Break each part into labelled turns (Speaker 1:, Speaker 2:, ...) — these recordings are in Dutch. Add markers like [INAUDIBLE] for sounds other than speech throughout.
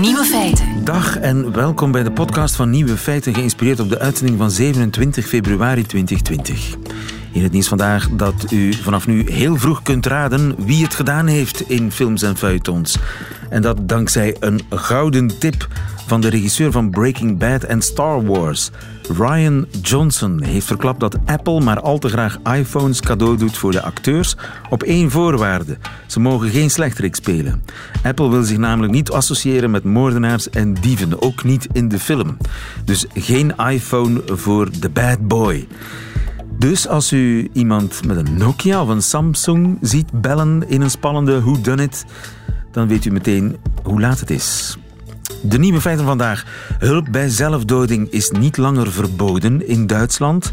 Speaker 1: Nieuwe feiten.
Speaker 2: Dag en welkom bij de podcast van Nieuwe Feiten, geïnspireerd op de uitzending van 27 februari 2020. In het nieuws vandaag dat u vanaf nu heel vroeg kunt raden wie het gedaan heeft in films en feuilletons. En dat dankzij een gouden tip van de regisseur van Breaking Bad en Star Wars. Ryan Johnson heeft verklapt dat Apple maar al te graag iPhones cadeau doet voor de acteurs op één voorwaarde. Ze mogen geen slechterik spelen. Apple wil zich namelijk niet associëren met moordenaars en dieven, ook niet in de film. Dus geen iPhone voor de bad boy. Dus als u iemand met een Nokia of een Samsung ziet bellen in een spannende whodunit, dan weet u meteen hoe laat het is. De nieuwe feiten vandaag. Hulp bij zelfdoding is niet langer verboden in Duitsland.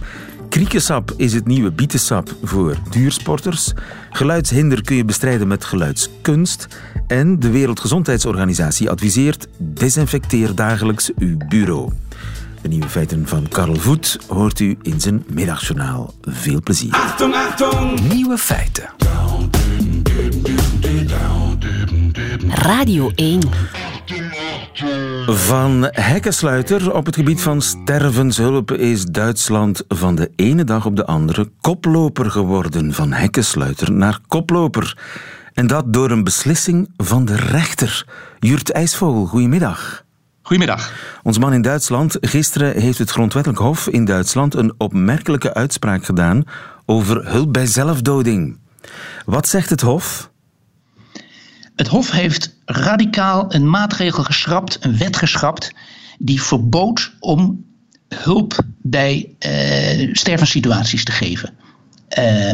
Speaker 2: Kriekensap is het nieuwe bietensap voor duursporters. Geluidshinder kun je bestrijden met geluidskunst. En de Wereldgezondheidsorganisatie adviseert: desinfecteer dagelijks uw bureau. De nieuwe feiten van Karel Voet hoort u in zijn middagjournaal. Veel plezier.
Speaker 3: Achtung, Achtung!
Speaker 1: Nieuwe feiten. Radio 1.
Speaker 2: Van hekkensluiter op het gebied van stervenshulp is Duitsland van de ene dag op de andere koploper geworden. Van hekkensluiter naar koploper. En dat door een beslissing van de rechter. Jurt IJsvogel, goedemiddag.
Speaker 4: Goedemiddag.
Speaker 2: Ons man in Duitsland. Gisteren heeft het Grondwettelijk Hof in Duitsland een opmerkelijke uitspraak gedaan over hulp bij zelfdoding. Wat zegt het Hof?
Speaker 4: Het Hof heeft radicaal een maatregel geschrapt, een wet geschrapt, die verbood om hulp bij uh, stervenssituaties te geven. Uh,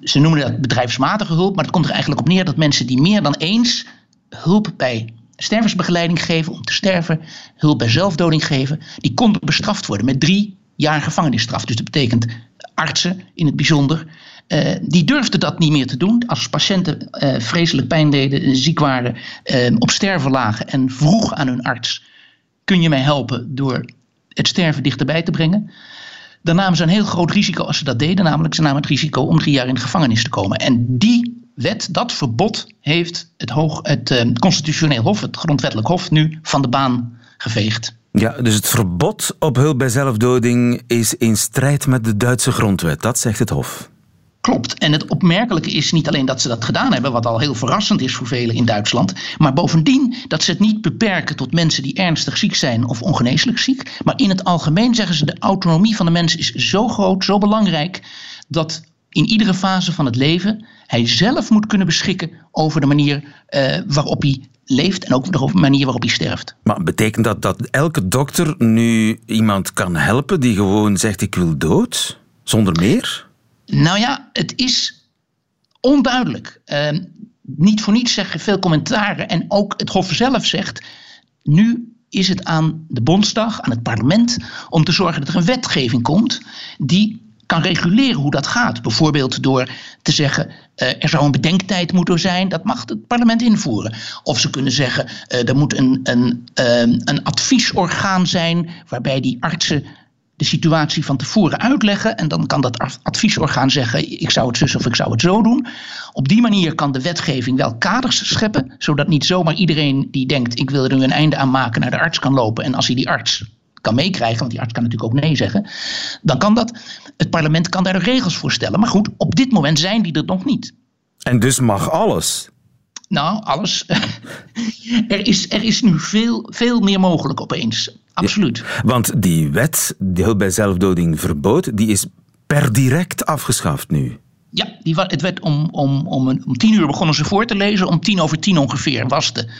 Speaker 4: ze noemen dat bedrijfsmatige hulp, maar het komt er eigenlijk op neer dat mensen die meer dan eens hulp bij stervensbegeleiding geven om te sterven, hulp bij zelfdoding geven, die konden bestraft worden met drie jaar gevangenisstraf. Dus dat betekent artsen in het bijzonder. Uh, die durfden dat niet meer te doen. Als patiënten uh, vreselijk pijn deden, ziek waren, uh, op sterven lagen en vroeg aan hun arts: kun je mij helpen door het sterven dichterbij te brengen? Dan namen ze een heel groot risico als ze dat deden, namelijk ze namen het risico om drie jaar in de gevangenis te komen. En die wet, dat verbod, heeft het, hoog, het constitutioneel hof, het grondwettelijk hof, nu van de baan geveegd.
Speaker 2: Ja, dus het verbod op hulp bij zelfdoding is in strijd met de Duitse grondwet. Dat zegt het Hof.
Speaker 4: Klopt. En het opmerkelijke is niet alleen dat ze dat gedaan hebben, wat al heel verrassend is voor velen in Duitsland, maar bovendien dat ze het niet beperken tot mensen die ernstig ziek zijn of ongeneeslijk ziek. Maar in het algemeen zeggen ze de autonomie van de mens is zo groot, zo belangrijk, dat in iedere fase van het leven hij zelf moet kunnen beschikken over de manier uh, waarop hij leeft en ook de manier waarop hij sterft.
Speaker 2: Maar betekent dat dat elke dokter nu iemand kan helpen die gewoon zegt ik wil dood, zonder meer?
Speaker 4: Nou ja, het is onduidelijk. Uh, niet voor niets zeggen veel commentaren en ook het Hof zelf zegt... nu is het aan de Bondsdag, aan het parlement... om te zorgen dat er een wetgeving komt die kan reguleren hoe dat gaat. Bijvoorbeeld door te zeggen, uh, er zou een bedenktijd moeten zijn, dat mag het parlement invoeren. Of ze kunnen zeggen, uh, er moet een, een, uh, een adviesorgaan zijn waarbij die artsen de situatie van tevoren uitleggen. En dan kan dat adviesorgaan zeggen: ik zou het zus of ik zou het zo doen. Op die manier kan de wetgeving wel kaders scheppen, zodat niet zomaar iedereen die denkt: ik wil er nu een einde aan maken, naar de arts kan lopen. En als hij die arts kan meekrijgen, want die arts kan natuurlijk ook nee zeggen, dan kan dat. Het parlement kan daar regels voor stellen. Maar goed, op dit moment zijn die er nog niet.
Speaker 2: En dus mag alles?
Speaker 4: Nou, alles. [LAUGHS] er, is, er is nu veel, veel meer mogelijk opeens. Absoluut. Ja,
Speaker 2: want die wet, die hulp bij zelfdoding verbood, die is per direct afgeschaft nu.
Speaker 4: Ja, die, het werd om, om, om, om tien uur begonnen ze voor te lezen. Om tien over tien ongeveer was de,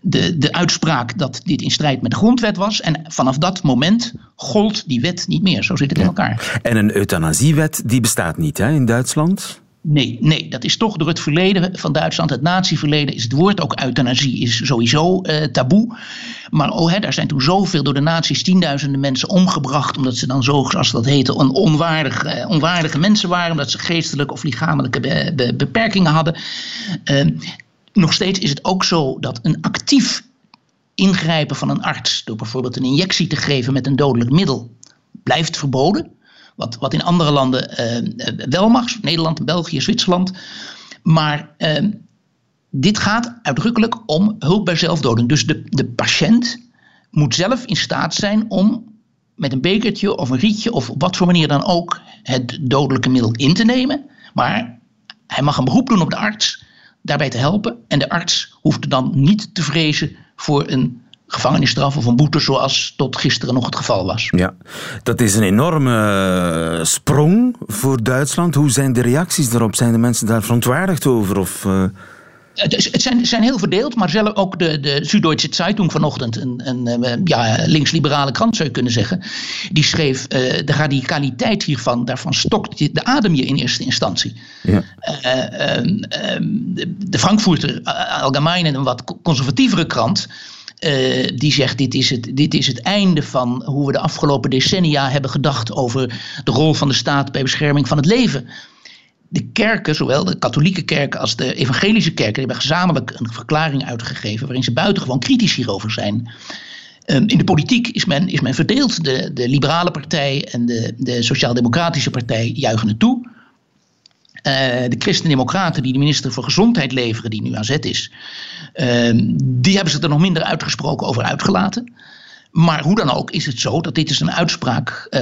Speaker 4: de, de uitspraak dat dit in strijd met de grondwet was. En vanaf dat moment gold die wet niet meer. Zo zit het in elkaar.
Speaker 2: En een euthanasiewet die bestaat niet hè, in Duitsland?
Speaker 4: Nee, nee, dat is toch door het verleden van Duitsland, het natieverleden, is het woord ook euthanasie is sowieso uh, taboe. Maar oh, hè, daar zijn toen zoveel door de nazi's tienduizenden mensen omgebracht, omdat ze dan zo, zoals dat heette, on onwaardig, uh, onwaardige mensen waren, omdat ze geestelijke of lichamelijke be be beperkingen hadden. Uh, nog steeds is het ook zo dat een actief ingrijpen van een arts, door bijvoorbeeld een injectie te geven met een dodelijk middel, blijft verboden. Wat, wat in andere landen uh, wel mag, Nederland, België, Zwitserland. Maar uh, dit gaat uitdrukkelijk om hulp bij zelfdoding. Dus de, de patiënt moet zelf in staat zijn om met een bekertje of een rietje of op wat voor manier dan ook het dodelijke middel in te nemen. Maar hij mag een beroep doen op de arts, daarbij te helpen. En de arts hoeft dan niet te vrezen voor een gevangenisstraf of een boete zoals tot gisteren nog het geval was.
Speaker 2: Ja, dat is een enorme eh, sprong voor Duitsland. Hoe zijn de reacties daarop? Zijn de mensen daar verontwaardigd over? Of, uh...
Speaker 4: Het, zijn, zijn, heel verdeeld, maar zelf ook de, de Süddeutsche Zeitung vanochtend, een, een, eh, ja, links-liberale krant zou je kunnen zeggen, die schreef uh, de radicaliteit hiervan, daarvan stokt de adem je in eerste instantie. Ja. Uh, de Frankfurter Allgemeine, een wat conservatievere krant, uh, die zegt dit is, het, dit is het einde van hoe we de afgelopen decennia hebben gedacht over de rol van de staat bij bescherming van het leven. De kerken, zowel de katholieke kerken als de evangelische kerken, hebben gezamenlijk een verklaring uitgegeven waarin ze buitengewoon kritisch hierover zijn. Um, in de politiek is men, is men verdeeld. De, de liberale partij en de, de sociaal-democratische partij juichen het toe. Uh, de Christen-Democraten die de minister voor Gezondheid leveren, die nu aan zet is, uh, die hebben zich er nog minder uitgesproken over uitgelaten. Maar hoe dan ook is het zo dat dit is een uitspraak uh,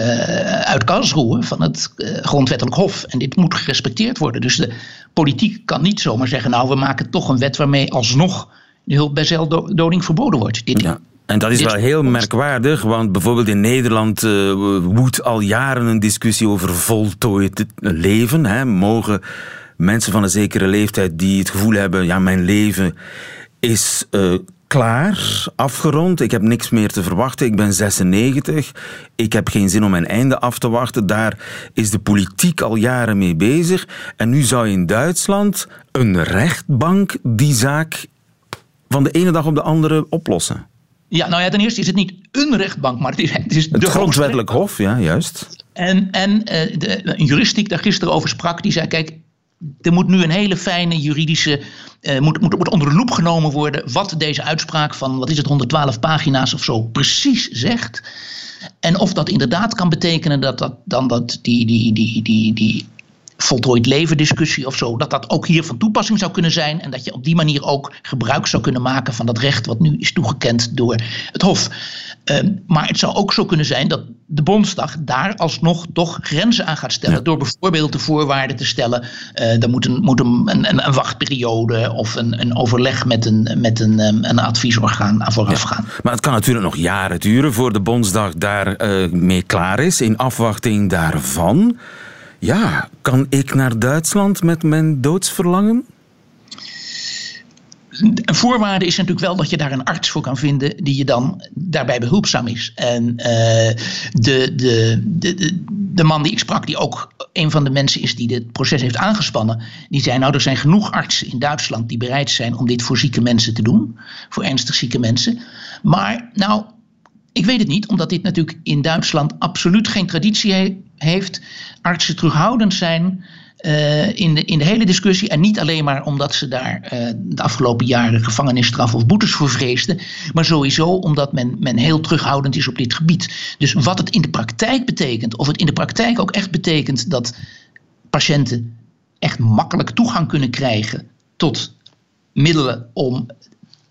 Speaker 4: uit Karlsruhe van het grondwettelijk hof. En dit moet gerespecteerd worden. Dus de politiek kan niet zomaar zeggen, nou we maken toch een wet waarmee alsnog de hulp bij zeldoding verboden wordt. Dit,
Speaker 2: ja. En dat is wel heel merkwaardig, want bijvoorbeeld in Nederland uh, woedt al jaren een discussie over voltooid leven. Hè. Mogen mensen van een zekere leeftijd die het gevoel hebben, ja, mijn leven is uh, klaar, afgerond, ik heb niks meer te verwachten, ik ben 96, ik heb geen zin om mijn einde af te wachten. Daar is de politiek al jaren mee bezig. En nu zou in Duitsland een rechtbank die zaak van de ene dag op de andere oplossen.
Speaker 4: Ja, nou ja, ten eerste is het niet een rechtbank, maar het is, het is
Speaker 2: het grondwettelijk hof, ja, juist.
Speaker 4: En, en uh, de, een jurist die ik daar gisteren over sprak, die zei: Kijk, er moet nu een hele fijne juridische. Moet, moet, moet onder de loep genomen worden wat deze uitspraak van, wat is het, 112 pagina's of zo precies zegt. En of dat inderdaad kan betekenen dat, dat dan dat die, die, die, die, die voltooid leven discussie of zo, dat dat ook hier van toepassing zou kunnen zijn en dat je op die manier ook gebruik zou kunnen maken van dat recht wat nu is toegekend door het Hof. Uh, maar het zou ook zo kunnen zijn dat de Bondsdag daar alsnog toch grenzen aan gaat stellen. Door bijvoorbeeld de voorwaarden te stellen. Uh, er moet, een, moet een, een, een, wachtperiode of een, een overleg met een, met een, um, een adviesorgaan aan vooraf gaan. Ja,
Speaker 2: maar het kan natuurlijk nog jaren duren voor de Bondsdag daarmee uh, mee klaar is. In afwachting daarvan. Ja, kan ik naar Duitsland met mijn doodsverlangen?
Speaker 4: Een voorwaarde is natuurlijk wel dat je daar een arts voor kan vinden die je dan daarbij behulpzaam is. En uh, de, de, de, de man die ik sprak, die ook een van de mensen is die dit proces heeft aangespannen, die zei: Nou, er zijn genoeg artsen in Duitsland die bereid zijn om dit voor zieke mensen te doen, voor ernstig zieke mensen. Maar, nou, weet het niet, omdat dit natuurlijk in Duitsland absoluut geen traditie heeft. Artsen terughoudend zijn uh, in, de, in de hele discussie. En niet alleen maar omdat ze daar uh, de afgelopen jaren gevangenisstraf of boetes voor vreesden. Maar sowieso omdat men, men heel terughoudend is op dit gebied. Dus wat het in de praktijk betekent, of het in de praktijk ook echt betekent dat patiënten echt makkelijk toegang kunnen krijgen tot middelen om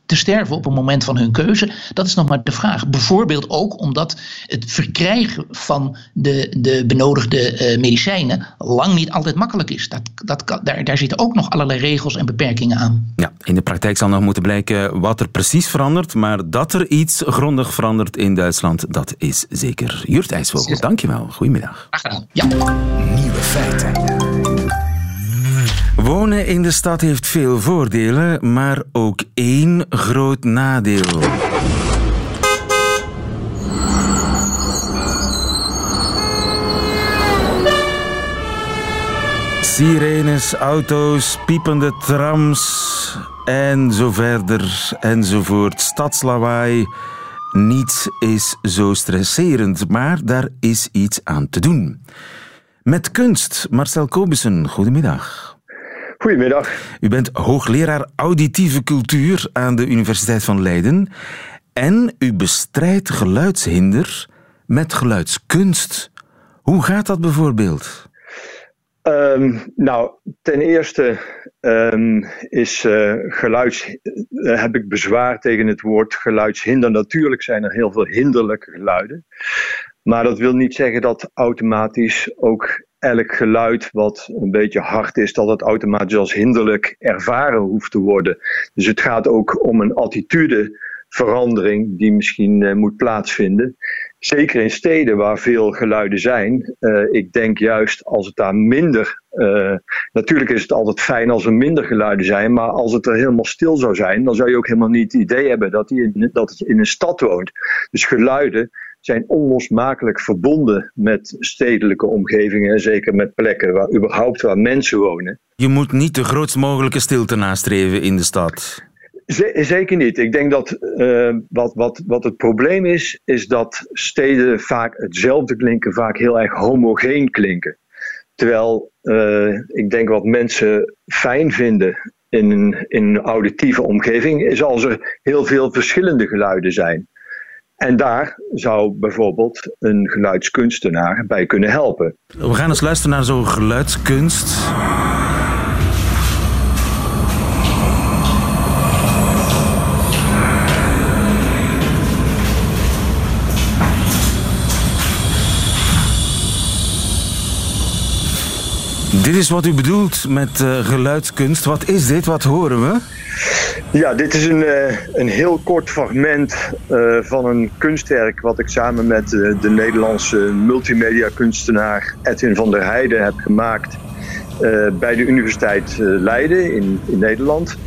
Speaker 4: te sterven op een moment van hun keuze? Dat is nog maar de vraag. Bijvoorbeeld ook omdat het verkrijgen van de, de benodigde uh, medicijnen lang niet altijd makkelijk is. Dat, dat kan, daar, daar zitten ook nog allerlei regels en beperkingen aan.
Speaker 2: Ja, in de praktijk zal nog moeten blijken wat er precies verandert, maar dat er iets grondig verandert in Duitsland, dat is zeker. Jurt IJsvogel, dankjewel. Goedemiddag.
Speaker 4: Ja.
Speaker 1: Nieuwe feiten.
Speaker 2: Wonen in de stad heeft veel voordelen, maar ook één groot nadeel. Sirenes, auto's, piepende trams en zo verder enzovoort. Stadslawaai. Niets is zo stresserend, maar daar is iets aan te doen. Met kunst, Marcel Kobissen, goedemiddag.
Speaker 3: Goedemiddag.
Speaker 2: U bent hoogleraar auditieve cultuur aan de Universiteit van Leiden. En u bestrijdt geluidshinder met geluidskunst. Hoe gaat dat bijvoorbeeld?
Speaker 3: Ehm, nou, ten eerste um, is uh, geluids, uh, heb ik bezwaar tegen het woord geluidshinder. Natuurlijk zijn er heel veel hinderlijke geluiden. Maar dat wil niet zeggen dat automatisch ook elk geluid wat een beetje hard is, dat het automatisch als hinderlijk ervaren hoeft te worden. Dus het gaat ook om een attitudeverandering die misschien uh, moet plaatsvinden. Zeker in steden waar veel geluiden zijn. Uh, ik denk juist als het daar minder. Uh, natuurlijk is het altijd fijn als er minder geluiden zijn. Maar als het er helemaal stil zou zijn. dan zou je ook helemaal niet het idee hebben dat, je in, dat in een stad woont. Dus geluiden zijn onlosmakelijk verbonden met stedelijke omgevingen. En zeker met plekken waar überhaupt waar mensen wonen.
Speaker 2: Je moet niet de grootst mogelijke stilte nastreven in de stad.
Speaker 3: Zeker niet. Ik denk dat uh, wat, wat, wat het probleem is, is dat steden vaak hetzelfde klinken, vaak heel erg homogeen klinken. Terwijl uh, ik denk wat mensen fijn vinden in een, in een auditieve omgeving, is als er heel veel verschillende geluiden zijn. En daar zou bijvoorbeeld een geluidskunstenaar bij kunnen helpen.
Speaker 2: We gaan eens luisteren naar zo'n geluidskunst. Dit is wat u bedoelt met uh, geluidskunst. Wat is dit? Wat horen we?
Speaker 3: Ja, dit is een, uh, een heel kort fragment uh, van een kunstwerk wat ik samen met de Nederlandse multimedia kunstenaar Edwin van der Heijden heb gemaakt bij de Universiteit Leiden in, in Nederland.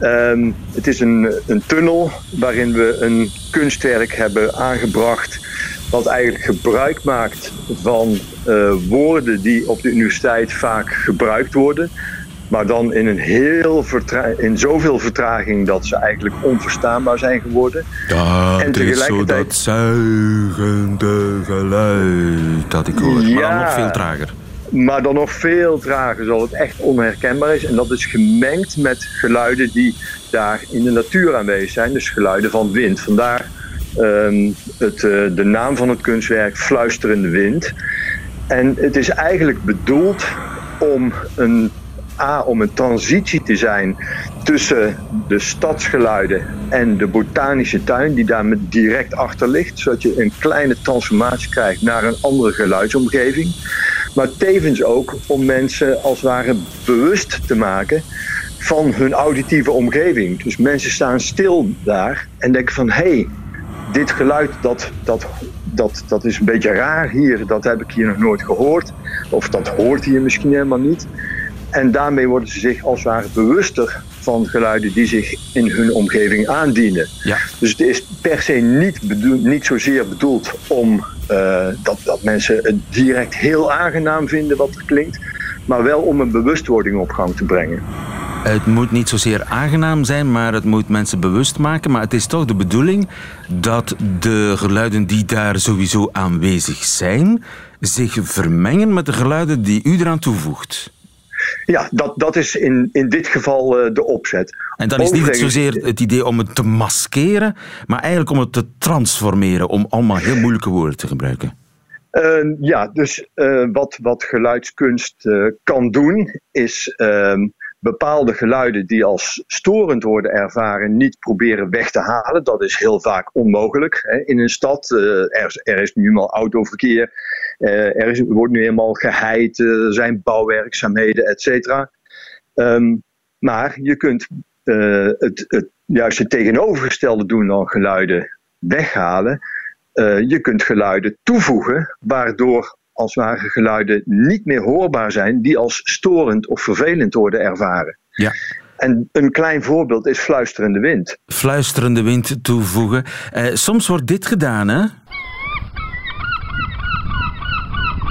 Speaker 3: Um, het is een, een tunnel waarin we een kunstwerk hebben aangebracht wat eigenlijk gebruik maakt van uh, woorden die op de universiteit vaak gebruikt worden. Maar dan in, een heel in zoveel vertraging dat ze eigenlijk onverstaanbaar zijn geworden.
Speaker 2: Dat en tegelijkertijd... is zo dat zuigende geluid dat ik hoor. Ja, maar dan nog veel trager.
Speaker 3: Maar dan nog veel trager, zodat het echt onherkenbaar is. En dat is gemengd met geluiden die daar in de natuur aanwezig zijn. Dus geluiden van wind. Vandaar um, het, uh, de naam van het kunstwerk Fluisterende Wind. En het is eigenlijk bedoeld om een, A, om een transitie te zijn tussen de stadsgeluiden en de botanische tuin, die daar direct achter ligt, zodat je een kleine transformatie krijgt naar een andere geluidsomgeving. Maar tevens ook om mensen als het ware bewust te maken van hun auditieve omgeving. Dus mensen staan stil daar en denken van hé, hey, dit geluid dat, dat, dat, dat is een beetje raar hier, dat heb ik hier nog nooit gehoord. Of dat hoort hier misschien helemaal niet. En daarmee worden ze zich als het ware bewuster van geluiden die zich in hun omgeving aandienen. Ja. Dus het is per se niet, bedoeld, niet zozeer bedoeld om uh, dat, dat mensen het direct heel aangenaam vinden wat er klinkt, maar wel om een bewustwording op gang te brengen.
Speaker 2: Het moet niet zozeer aangenaam zijn, maar het moet mensen bewust maken. Maar het is toch de bedoeling dat de geluiden die daar sowieso aanwezig zijn, zich vermengen met de geluiden die u eraan toevoegt.
Speaker 3: Ja, dat, dat is in, in dit geval uh, de opzet.
Speaker 2: En dan is niet zozeer het idee om het te maskeren, maar eigenlijk om het te transformeren, om allemaal heel moeilijke woorden te gebruiken.
Speaker 3: Uh, ja, dus uh, wat, wat geluidskunst kan doen, is ehm, bepaalde geluiden die als storend worden ervaren niet proberen weg te halen. Dat is heel vaak onmogelijk. Hè. In een stad, uh, er, is nu eenmaal autoverkeer, uh, er is, wordt nu eenmaal geheid, uh, er zijn bouwwerkzaamheden, et cetera. Um, maar je kunt het, het juist het tegenovergestelde doen dan geluiden weghalen. je kunt geluiden toevoegen, waardoor als ware geluiden niet meer hoorbaar zijn, die als storend of vervelend worden ervaren. Ja. En een klein voorbeeld is fluisterende wind.
Speaker 2: Fluisterende wind toevoegen. Eh, soms wordt dit gedaan, hè?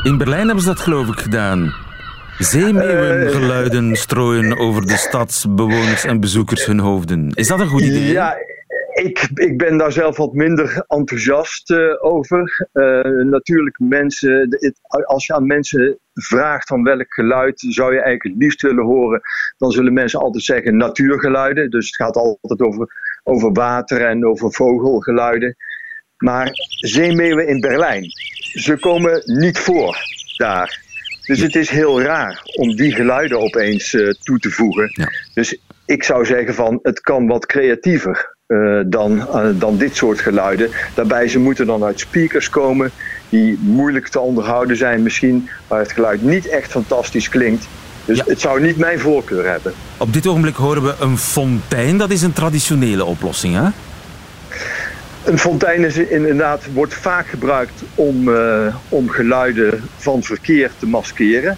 Speaker 2: In Berlijn hebben ze dat geloof ik gedaan. Zeemeeuwengeluiden uh, strooien over de stadsbewoners en bezoekers hun hoofden. Is dat een goed idee?
Speaker 3: Ja, ik, ik ben daar zelf wat minder enthousiast uh, over. Uh, natuurlijk, mensen, het, als je aan mensen vraagt van welk geluid zou je eigenlijk het liefst willen horen, dan zullen mensen altijd zeggen natuurgeluiden. Dus het gaat altijd over, over water en over vogelgeluiden. Maar zeemeeuwen in Berlijn, ze komen niet voor daar. Dus het is heel raar om die geluiden opeens uh, toe te voegen.
Speaker 2: Ja.
Speaker 3: Dus ik zou zeggen van het kan wat creatiever uh, dan, uh, dan dit soort geluiden. Daarbij ze moeten dan uit speakers komen die moeilijk te onderhouden zijn misschien, waar het geluid niet echt fantastisch klinkt. Dus
Speaker 2: Ja.
Speaker 3: het zou niet mijn voorkeur hebben.
Speaker 2: Op dit ogenblik horen we een fontein. Dat is een traditionele oplossing, hè?
Speaker 3: Een fontein is inderdaad, wordt vaak gebruikt om, uh, om geluiden van verkeer te maskeren.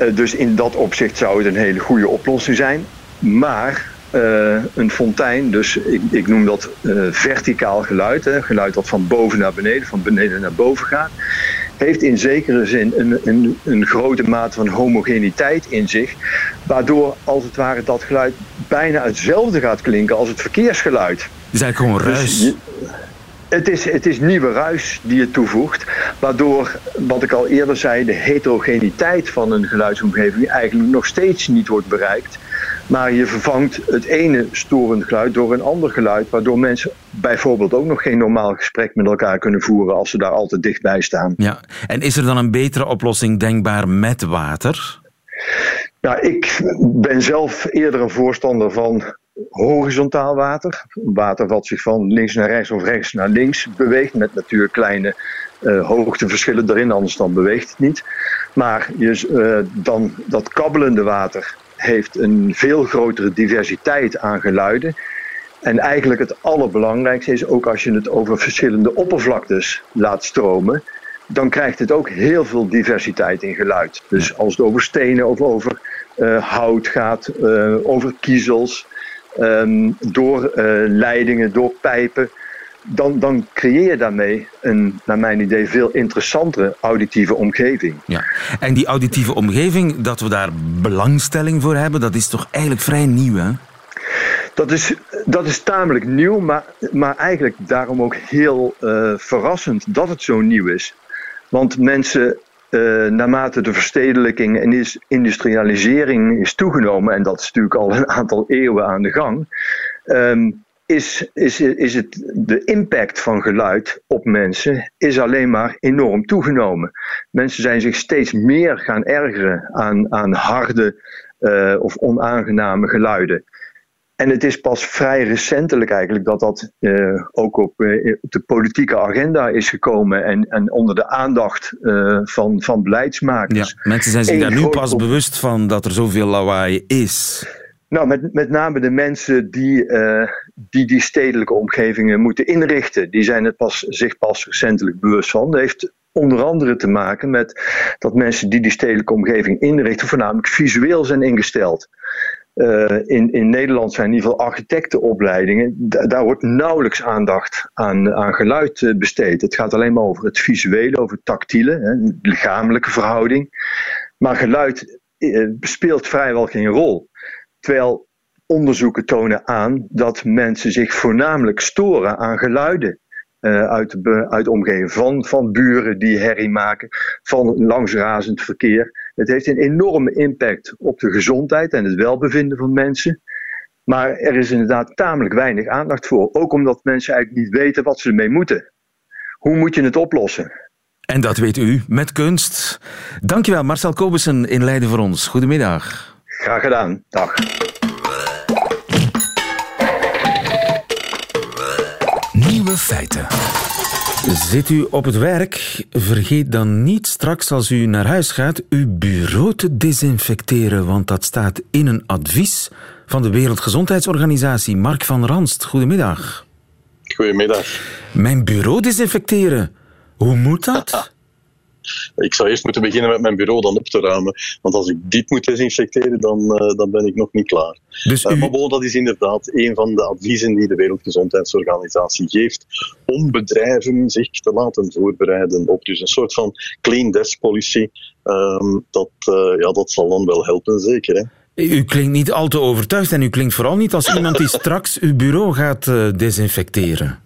Speaker 3: Uh, dus in dat opzicht zou het een hele goede oplossing zijn. Maar uh, een fontein, dus ik, ik noem dat verticaal geluid, hè, geluid dat van boven naar beneden, van beneden naar boven gaat, heeft in zekere zin een, een, een grote mate van homogeniteit in zich. Waardoor als het ware dat geluid bijna hetzelfde gaat klinken als het verkeersgeluid.
Speaker 2: Het is eigenlijk gewoon ruis.
Speaker 3: Dus je- het, is, het is nieuwe ruis die je toevoegt, waardoor, wat ik al eerder zei, de heterogeniteit van een geluidsomgeving eigenlijk nog steeds niet wordt bereikt. Maar je vervangt het ene storend geluid door een ander geluid, waardoor mensen bijvoorbeeld ook nog geen normaal gesprek met elkaar kunnen voeren als ze daar altijd dichtbij staan.
Speaker 2: Ja. En is er dan een betere oplossing denkbaar met water?
Speaker 3: Nou, ik ben zelf eerder een voorstander van horizontaal water. Water wat zich van links naar rechts of rechts naar links beweegt. Met natuurlijk kleine uh, hoogteverschillen erin, anders dan beweegt het niet. Maar je, uh, dan, dat kabbelende water heeft een veel grotere diversiteit aan geluiden. En eigenlijk het allerbelangrijkste is, ook als je het over verschillende oppervlaktes laat stromen, dan krijgt het ook heel veel diversiteit in geluid. Dus als het over stenen of over uh, hout gaat, uh, over kiezels, um, door uh, leidingen, door pijpen, dan, dan creëer je daarmee een, naar mijn idee, veel interessantere auditieve omgeving.
Speaker 2: Ja. En die auditieve omgeving, dat we daar belangstelling voor hebben, dat is toch eigenlijk vrij nieuw, hè?
Speaker 3: Dat is, dat is tamelijk nieuw, maar, maar eigenlijk daarom ook heel uh, verrassend dat het zo nieuw is. Want mensen, uh, naarmate de verstedelijking en is industrialisering is toegenomen, en dat is natuurlijk al een aantal eeuwen aan de gang, um, is, is, is het, de impact van geluid op mensen is alleen maar enorm toegenomen. Mensen zijn zich steeds meer gaan ergeren aan, aan harde uh, of onaangename geluiden. En het is pas vrij recentelijk eigenlijk dat dat uh, ook op, uh, op, de politieke agenda is gekomen en, en onder de aandacht uh, van, van beleidsmakers.
Speaker 2: Ja, mensen zijn zich daar nu pas op... bewust van dat er zoveel lawaai is.
Speaker 3: Nou, met, met name de mensen die, die die stedelijke omgevingen moeten inrichten, die zijn het pas, zich pas recentelijk bewust van. Dat heeft onder andere te maken met dat mensen die die stedelijke omgeving inrichten voornamelijk visueel zijn ingesteld. Uh, in, in Nederland zijn in ieder geval architectenopleidingen. Daar wordt nauwelijks aandacht aan, aan geluid uh, besteed. Het gaat alleen maar over het visuele, over het tactiele, hè, lichamelijke verhouding. Maar geluid speelt vrijwel geen rol. Terwijl onderzoeken tonen aan dat mensen zich voornamelijk storen aan geluiden. Uh, uit, de, uit omgeving van, van buren die herrie maken, van langsrazend verkeer. Het heeft een enorme impact op de gezondheid en het welbevinden van mensen. Maar er is inderdaad tamelijk weinig aandacht voor. Ook omdat mensen eigenlijk niet weten wat ze ermee moeten. Hoe moet je het oplossen?
Speaker 2: En dat weet u met kunst. Dankjewel Marcel Kobussen in Leiden voor ons. Goedemiddag.
Speaker 3: Graag gedaan. Dag.
Speaker 1: Nieuwe feiten.
Speaker 2: Zit u op het werk? Vergeet dan niet straks als u naar huis gaat uw bureau te desinfecteren, want dat staat in een advies van de Wereldgezondheidsorganisatie. Mark van Ranst, goedemiddag.
Speaker 5: Goedemiddag.
Speaker 2: Mijn bureau desinfecteren, hoe moet dat? [LAUGHS]
Speaker 5: Ik zou eerst moeten beginnen met mijn bureau dan op te ruimen. Want als ik dit moet desinfecteren, dan, uh, dan ben ik nog niet klaar.
Speaker 2: Dus u...
Speaker 5: uh, maar bon, dat is inderdaad een van de adviezen die de Wereldgezondheidsorganisatie geeft om bedrijven zich te laten voorbereiden op dus een soort van clean desk policy. Um, dat, uh, ja, dat zal dan wel helpen, zeker. Hè?
Speaker 2: U klinkt niet al te overtuigd en u klinkt vooral niet als iemand die [LAUGHS] straks uw bureau gaat uh, desinfecteren.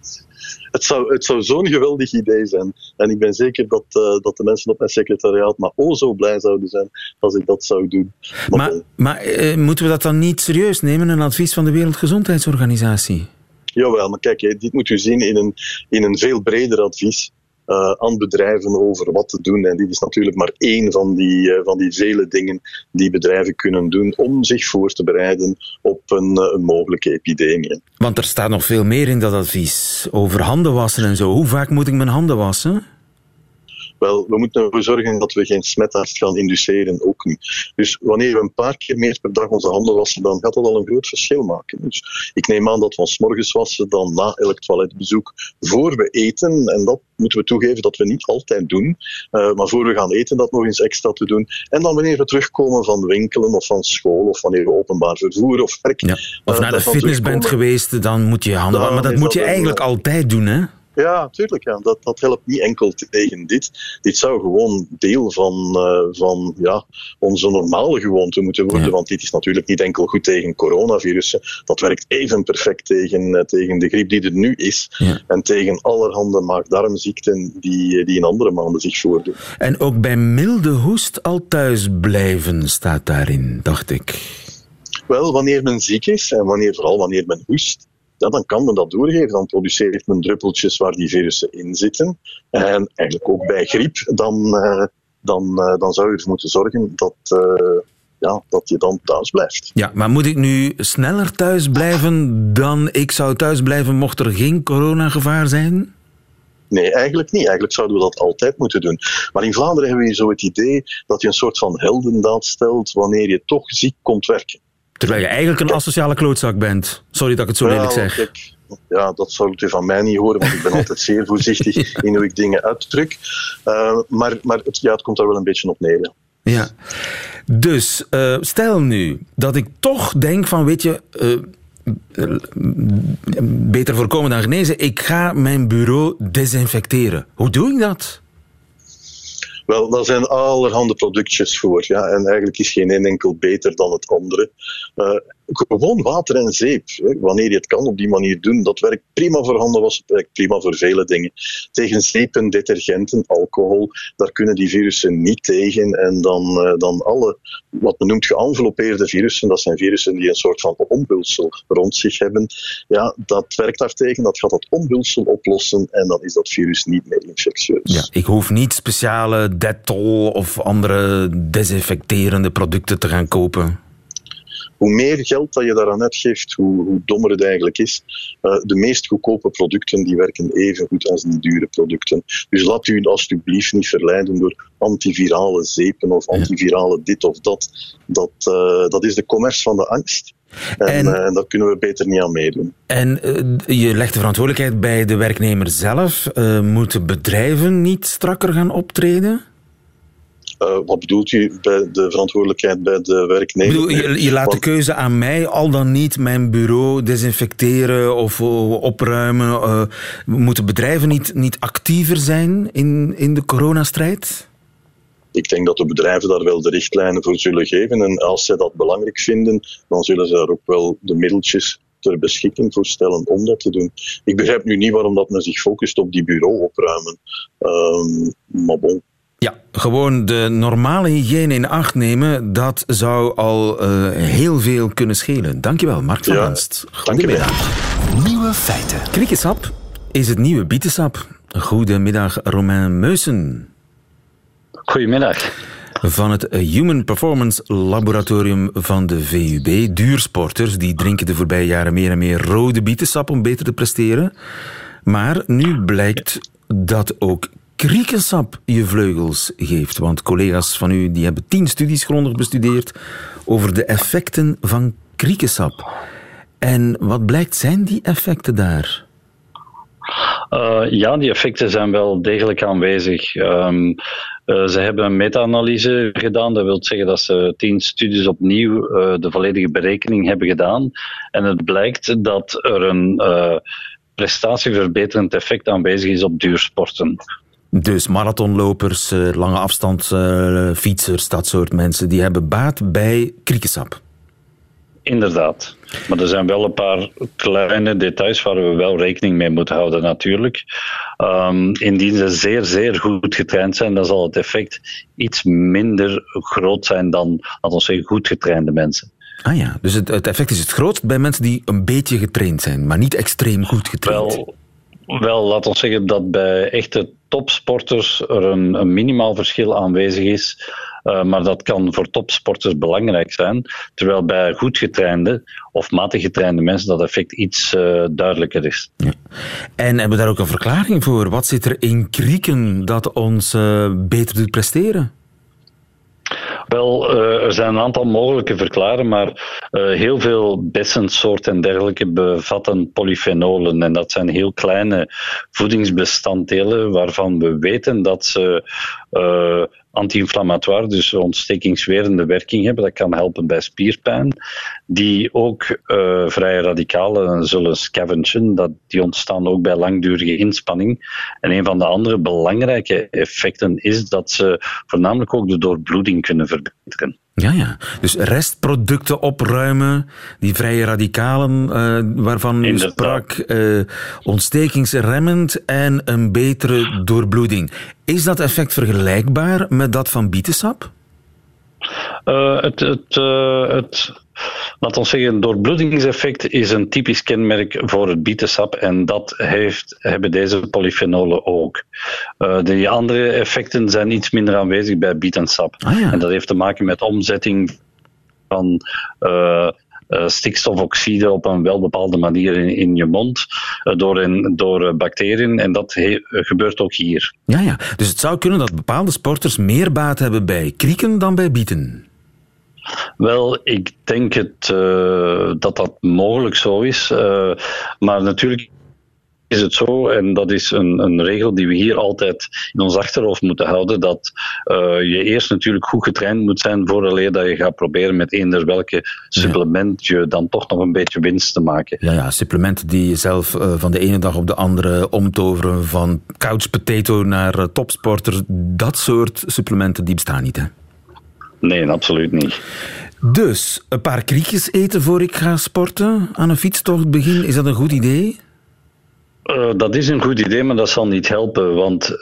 Speaker 5: Het zou, het zou zo'n geweldig idee zijn. En ik ben zeker dat, uh, dat de mensen op mijn secretariaat maar oh zo blij zouden zijn als ik dat zou doen.
Speaker 2: Maar, maar, maar uh, moeten we dat dan niet serieus nemen, een advies van de Wereldgezondheidsorganisatie?
Speaker 5: Jawel, maar kijk, dit moet u zien in een, in een veel breder advies. Uh, aan bedrijven over wat te doen. En dit is natuurlijk maar één van die, uh, van die vele dingen die bedrijven kunnen doen om zich voor te bereiden op een, een mogelijke epidemie.
Speaker 2: Want er staat nog veel meer in dat advies over handen wassen en zo. Hoe vaak moet ik mijn handen wassen?
Speaker 5: Wel, we moeten ervoor zorgen dat we geen smettarts gaan induceren, ook niet. Dus wanneer we een paar keer meer per dag onze handen wassen, dan gaat dat al een groot verschil maken. Dus ik neem aan dat we ons morgens wassen, dan na elk toiletbezoek, voor we eten. En dat moeten we toegeven dat we niet altijd doen. Uh, maar voor we gaan eten, dat nog eens extra te doen. En dan wanneer we terugkomen van winkelen of van school, of wanneer we openbaar vervoer of werk.
Speaker 2: Ja. Of uh, naar de fitness bent geweest, dan moet je handen wassen. Maar dat moet je eigenlijk altijd doen, hè?
Speaker 5: Ja, tuurlijk. Ja. Dat, dat helpt niet enkel tegen dit. Dit zou gewoon deel van, uh, van ja, onze normale gewoonte moeten worden. Ja. Want dit is natuurlijk niet enkel goed tegen coronavirussen. Dat werkt even perfect tegen, uh, tegen de griep die er nu is. Ja. En tegen allerhande maag-darmziekten die, die in andere maanden zich voordoen.
Speaker 2: En ook bij milde hoest al thuis blijven staat daarin, dacht ik.
Speaker 5: Wel, wanneer men ziek is en wanneer, vooral wanneer men hoest, ja, dan kan men dat doorgeven. Dan produceert men druppeltjes waar die virussen in zitten. En eigenlijk ook bij griep, dan, uh, dan, uh, dan zou je ervoor moeten zorgen dat, uh, ja, dat je dan thuis blijft.
Speaker 2: Ja, maar moet ik nu sneller thuis blijven dan ik zou thuis blijven mocht er geen coronagevaar zijn?
Speaker 5: Nee, eigenlijk niet. Eigenlijk zouden we dat altijd moeten doen. Maar in Vlaanderen hebben we zo het idee dat je een soort van heldendaad stelt wanneer je toch ziek komt werken.
Speaker 2: Terwijl je eigenlijk een asociale klootzak bent. Sorry dat ik het zo lelijk zeg.
Speaker 5: Kijk, ja, dat zou u van mij niet horen, want ik ben [LAUGHS] altijd zeer voorzichtig in hoe ik dingen uitdruk. Uh, maar maar het, ja, het komt daar wel een beetje op neer.
Speaker 2: Ja. Dus uh, stel nu dat ik toch denk van, weet je, uh, beter voorkomen dan genezen, ik ga mijn bureau desinfecteren. Hoe doe ik dat?
Speaker 5: Wel, daar zijn allerhande productjes voor. Ja, en eigenlijk is geen één enkel beter dan het andere. Uh, gewoon water en zeep. Wanneer je het kan op die manier doen, dat werkt prima voor handen was, werkt prima voor vele dingen. Tegen zeepen, detergenten, alcohol, daar kunnen die virussen niet tegen. En dan, uh, dan alle, wat men noemt geënvelopeerde virussen, dat zijn virussen die een soort van ombulsel rond zich hebben. Ja, dat werkt daartegen, dat gaat dat ombulsel oplossen en dan is dat virus niet meer infectieus.
Speaker 2: Ja, ik hoef niet speciale Dettol of andere desinfecterende producten te gaan kopen
Speaker 5: hoe meer geld dat je daaraan uitgeeft, hoe, hoe dommer het eigenlijk is. Uh, de meest goedkope producten die werken even goed als die dure producten. Dus laat u alsjeblieft niet verleiden door antivirale zeepen of antivirale dit of dat. Dat, uh, dat is de commerce van de angst. En, en, uh, daar kunnen we beter niet aan meedoen.
Speaker 2: En uh, je legt de verantwoordelijkheid bij de werknemer zelf. Uh, moeten bedrijven niet strakker gaan optreden?
Speaker 5: Uh, wat bedoelt u bij de verantwoordelijkheid bij de werknemer?
Speaker 2: Bedoel, je, je, laat Want, de keuze aan mij al dan niet mijn bureau desinfecteren of opruimen. Uh, moeten bedrijven niet, niet actiever zijn in, in de coronastrijd?
Speaker 5: Ik denk dat de bedrijven daar wel de richtlijnen voor zullen geven. En als zij dat belangrijk vinden, dan zullen ze daar ook wel de middeltjes ter beschikking voor stellen om dat te doen. Ik begrijp nu niet waarom dat men zich focust op die bureau opruimen. Um, maar bon.
Speaker 2: Ja, gewoon de normale hygiëne in acht nemen, dat zou al uh, heel veel kunnen schelen. Dankjewel, Mark van.
Speaker 5: Ja, Goedemiddag.
Speaker 1: Nieuwe feiten.
Speaker 2: Kriekensap is het nieuwe bietensap. Goedemiddag, Romain Meusen.
Speaker 6: Goedemiddag.
Speaker 2: Van het Human Performance Laboratorium van de VUB. Duursporters die drinken de voorbije jaren meer en meer rode bietensap om beter te presteren. Maar nu blijkt dat ook kriekensap je vleugels geeft. Want collega's van u die hebben tien studies grondig bestudeerd over de effecten van kriekensap. En wat blijkt, zijn die effecten daar?
Speaker 6: Uh, ja, die effecten zijn wel degelijk aanwezig. Um, uh, ze hebben een meta-analyse gedaan. Dat wil zeggen dat ze tien studies opnieuw uh, de volledige berekening hebben gedaan. En het blijkt dat er een prestatieverbeterend effect aanwezig is op duursporten.
Speaker 2: Dus marathonlopers, eh, lange afstand uh, fietsers, dat soort mensen, die hebben baat bij kriekensap.
Speaker 6: Inderdaad. Maar er zijn wel een paar kleine details waar we wel rekening mee moeten houden, natuurlijk. Um, indien ze zeer, zeer goed getraind zijn, dan zal het effect iets minder groot zijn dan, laten we zeggen, goed getrainde mensen.
Speaker 2: Ah ja, dus het, het effect is het grootst bij mensen die een beetje getraind zijn, maar niet extreem goed getraind.
Speaker 6: Wel, wel, laat ons zeggen dat bij echte topsporters er een, minimaal verschil aanwezig is. Uh, maar dat kan voor topsporters belangrijk zijn. Terwijl bij goed getrainde of matig getrainde mensen dat effect iets uh, duidelijker is.
Speaker 2: En hebben we daar ook een verklaring voor? Wat zit er in krieken dat ons uh, beter doet presteren?
Speaker 6: Wel, uh, er zijn een aantal mogelijke verklaren, maar uh, heel veel bessensoorten en dergelijke bevatten polyfenolen. En dat zijn heel kleine voedingsbestanddelen waarvan we weten dat ze uh, anti-inflammatoire, dus ontstekingswerende werking hebben. Dat kan helpen bij spierpijn. Die ook uh, vrije radicalen zullen scavengen. Dat, die ontstaan ook bij langdurige inspanning. En een van de andere belangrijke effecten is dat ze voornamelijk ook de doorbloeding kunnen verbeteren.
Speaker 2: Ja, ja. Dus restproducten opruimen, die vrije radicalen uh, waarvan u sprak, uh, ontstekingsremmend en een betere doorbloeding. Is dat effect vergelijkbaar met dat van bietensap?
Speaker 6: Het, het, het Laat ons zeggen, doorbloedingseffect is een typisch kenmerk voor het bietensap en dat heeft, hebben deze polyfenolen ook. Uh, de andere effecten zijn iets minder aanwezig bij bietensap. Ah, ja. En dat heeft te maken met omzetting van uh, uh, stikstofoxide op een welbepaalde manier in, in je mond uh, door, door bacteriën. En dat he, gebeurt ook hier.
Speaker 2: Ja, ja, dus het zou kunnen dat bepaalde sporters meer baat hebben bij krieken dan bij bieten.
Speaker 6: Wel, ik denk het, uh, dat dat mogelijk zo is. Uh, maar natuurlijk is het zo, en dat is een, een, regel die we hier altijd in ons achterhoofd moeten houden, dat uh, je eerst natuurlijk goed getraind moet zijn vooraleer dat je gaat proberen met eender welke supplement je dan toch nog een beetje winst te maken.
Speaker 2: Ja, ja supplementen die je zelf uh, van de ene dag op de andere omtoveren van couch potato naar uh, topsporter, dat soort supplementen die bestaan niet, hè?
Speaker 6: Nee, absoluut niet.
Speaker 2: Dus, een paar kriekjes eten voor ik ga sporten aan een fietstocht begin, is dat een goed idee?
Speaker 6: Uh, dat is een goed idee, maar dat zal niet helpen, want uh,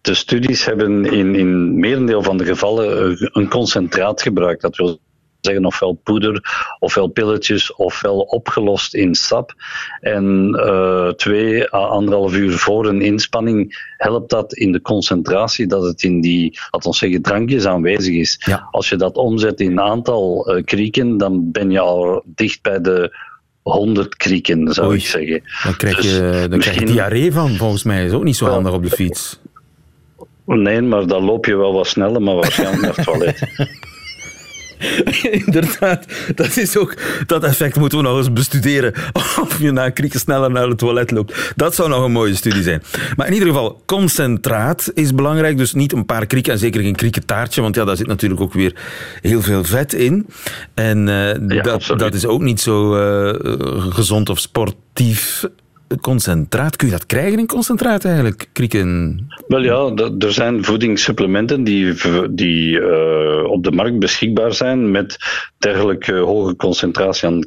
Speaker 6: de studies hebben in, in merendeel van de gevallen een concentraat gebruikt. Dat wil zeggen ofwel poeder, ofwel pilletjes, ofwel opgelost in sap. En uh, twee à anderhalf uur voor een inspanning helpt dat in de concentratie dat het in die, laten we zeggen, drankjes aanwezig is. Ja. Als je dat omzet in een aantal uh, krieken, dan ben je al dicht bij de 100 krieken, zou
Speaker 2: Oei,
Speaker 6: ik zeggen.
Speaker 2: Dan krijg je, dus dan krijg je diarree van, volgens mij. Is ook niet zo handig op de fiets.
Speaker 6: Nee, maar dan loop je wel wat sneller, maar waarschijnlijk naar het toilet. [LAUGHS] [LAUGHS]
Speaker 2: Inderdaad, dat is ook dat effect moeten we nog eens bestuderen. [LAUGHS] Of je na krieken sneller naar het toilet loopt. Dat zou nog een mooie studie zijn. Maar in ieder geval, concentraat is belangrijk. Dus niet een paar krieken en zeker geen kriekentaartje, want ja, daar zit natuurlijk ook weer heel veel vet in. En uh, ja, dat, dat, is ook niet zo uh, gezond of sportief concentraat. Kun je dat krijgen in concentraat eigenlijk, krieken?
Speaker 6: Wel ja, er zijn voedingssupplementen die, die uh, op de markt beschikbaar zijn met dergelijke hoge concentratie aan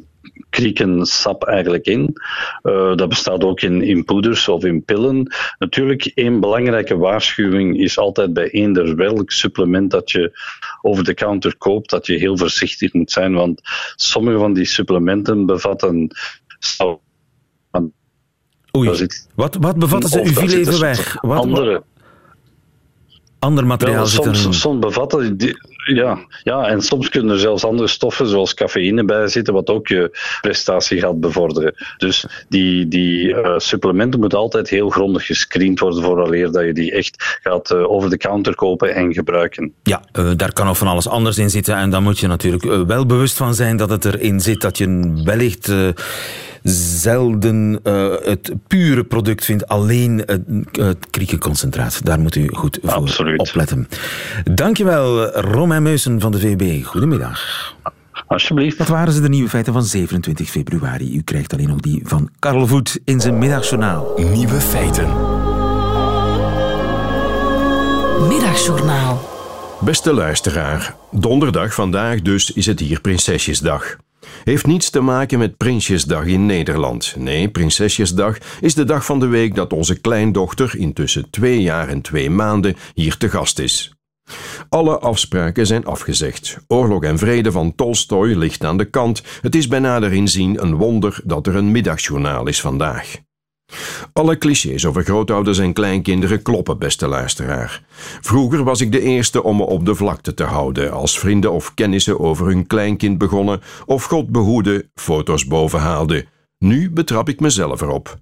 Speaker 6: kriekensap eigenlijk in. Uh, dat bestaat ook in, in poeders of in pillen. Natuurlijk, één belangrijke waarschuwing is altijd bij eender welk supplement dat je over de counter koopt, dat je heel voorzichtig moet zijn, want sommige van die supplementen bevatten
Speaker 2: Oei. Wat, wat bevatten ze? Uw leven weg? Wat,
Speaker 6: andere.
Speaker 2: Ander materiaal
Speaker 6: ja, soms, soms bevatten die, ja, ja, en soms kunnen er zelfs andere stoffen zoals cafeïne bij zitten, wat ook je prestatie gaat bevorderen. Dus die, die uh, supplementen moeten altijd heel grondig gescreend worden vooraleer dat je die echt gaat uh, over de counter kopen en gebruiken.
Speaker 2: Ja, uh, daar kan ook van alles anders in zitten en dan moet je natuurlijk wel bewust van zijn dat het erin zit, dat je wellicht zelden uh, het pure product vindt, alleen het, het kriekenconcentraat. Daar moet u goed voor
Speaker 6: Absoluut.
Speaker 2: opletten. Dankjewel, Romain Meusen van de VB. Goedemiddag.
Speaker 6: Alsjeblieft.
Speaker 2: Dat waren ze de nieuwe feiten van 27 februari. U krijgt alleen nog die van Karel Voet in zijn middagjournaal.
Speaker 1: Nieuwe feiten.
Speaker 7: Middagjournaal.
Speaker 8: Beste luisteraar, donderdag vandaag dus is het hier Prinsesjesdag. Heeft niets te maken met Prinsjesdag in Nederland. Nee, Prinsesjesdag is de dag van de week dat onze kleindochter, intussen twee jaar en twee maanden, hier te gast is. Alle afspraken zijn afgezegd. Oorlog en vrede van Tolstoy ligt aan de kant. Het is bij nader inzien een wonder dat er een middagjournaal is vandaag. Alle clichés over grootouders en kleinkinderen kloppen, beste luisteraar. Vroeger was ik de eerste om me op de vlakte te houden als vrienden of kennissen over hun kleinkind begonnen of God behoede foto's bovenhaalden. Nu betrap ik mezelf erop.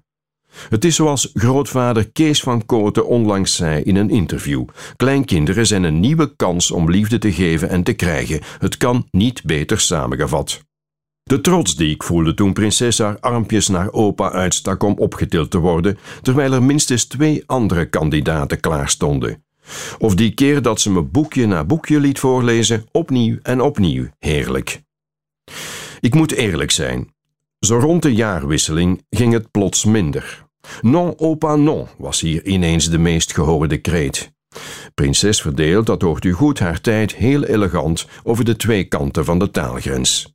Speaker 8: Het is zoals grootvader Kees van Kooten onlangs zei in een interview: Kleinkinderen zijn een nieuwe kans om liefde te geven en te krijgen. Het kan niet beter samengevat. De trots die ik voelde toen prinses haar armpjes naar opa uitstak om opgetild te worden, terwijl er minstens twee andere kandidaten klaar stonden. Of die keer dat ze me boekje na boekje liet voorlezen, opnieuw en opnieuw, heerlijk. Ik moet eerlijk zijn. Zo rond de jaarwisseling ging het plots minder. Non, opa, non was hier ineens de meest gehoorde kreet. Prinses verdeelt, dat hoort u goed, haar tijd heel elegant over de twee kanten van de taalgrens.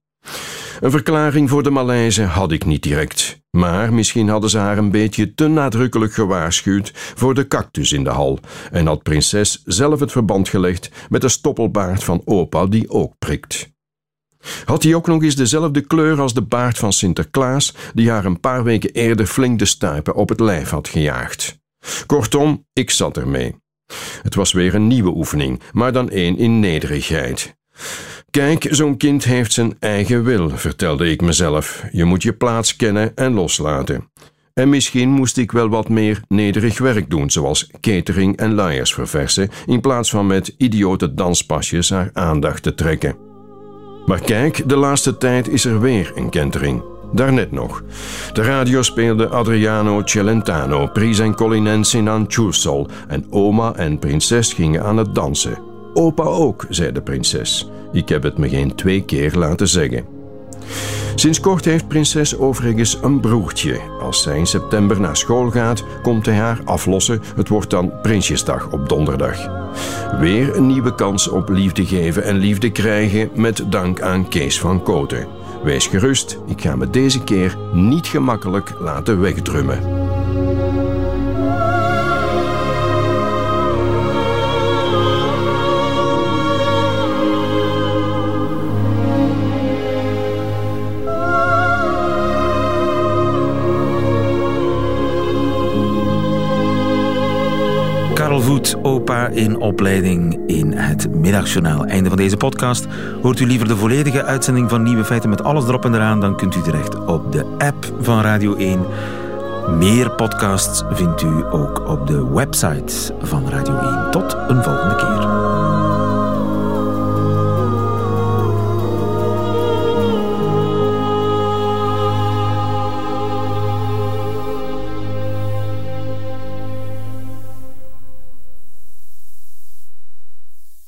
Speaker 8: Een verklaring voor de Maleise had ik niet direct, maar misschien hadden ze haar een beetje te nadrukkelijk gewaarschuwd voor de cactus in de hal en had prinses zelf het verband gelegd met de stoppelbaard van opa die ook prikt. Had hij ook nog eens dezelfde kleur als de baard van Sinterklaas, die haar een paar weken eerder flink de stuipen op het lijf had gejaagd. Kortom, ik zat ermee. Het was weer een nieuwe oefening, maar dan één in nederigheid. Kijk, zo'n kind heeft zijn eigen wil, vertelde ik mezelf. Je moet je plaats kennen en loslaten. En misschien moest ik wel wat meer nederig werk doen, zoals catering en luiers verversen, in plaats van met idiote danspasjes haar aandacht te trekken. Maar kijk, de laatste tijd is er weer een kentering. Daarnet nog. De radio speelde Adriano Celentano, Pris en Colinense in Anchusol en oma en prinses gingen aan het dansen. Opa ook, zei de prinses. Ik heb het me geen twee keer laten zeggen. Sinds kort heeft prinses overigens een broertje. Als zij in september naar school gaat, komt hij haar aflossen. Het wordt dan Prinsjesdag op donderdag. Weer een nieuwe kans op liefde geven en liefde krijgen met dank aan Kees van Koten. Wees gerust, ik ga me deze keer niet gemakkelijk laten wegdrummen.
Speaker 2: Opa in opleiding in het middagjournaal. Einde van deze podcast. Hoort u liever de volledige uitzending van Nieuwe Feiten met alles erop en eraan, dan kunt u terecht op de app van Radio 1. Meer podcasts vindt u ook op de website van Radio 1. Tot een volgende keer.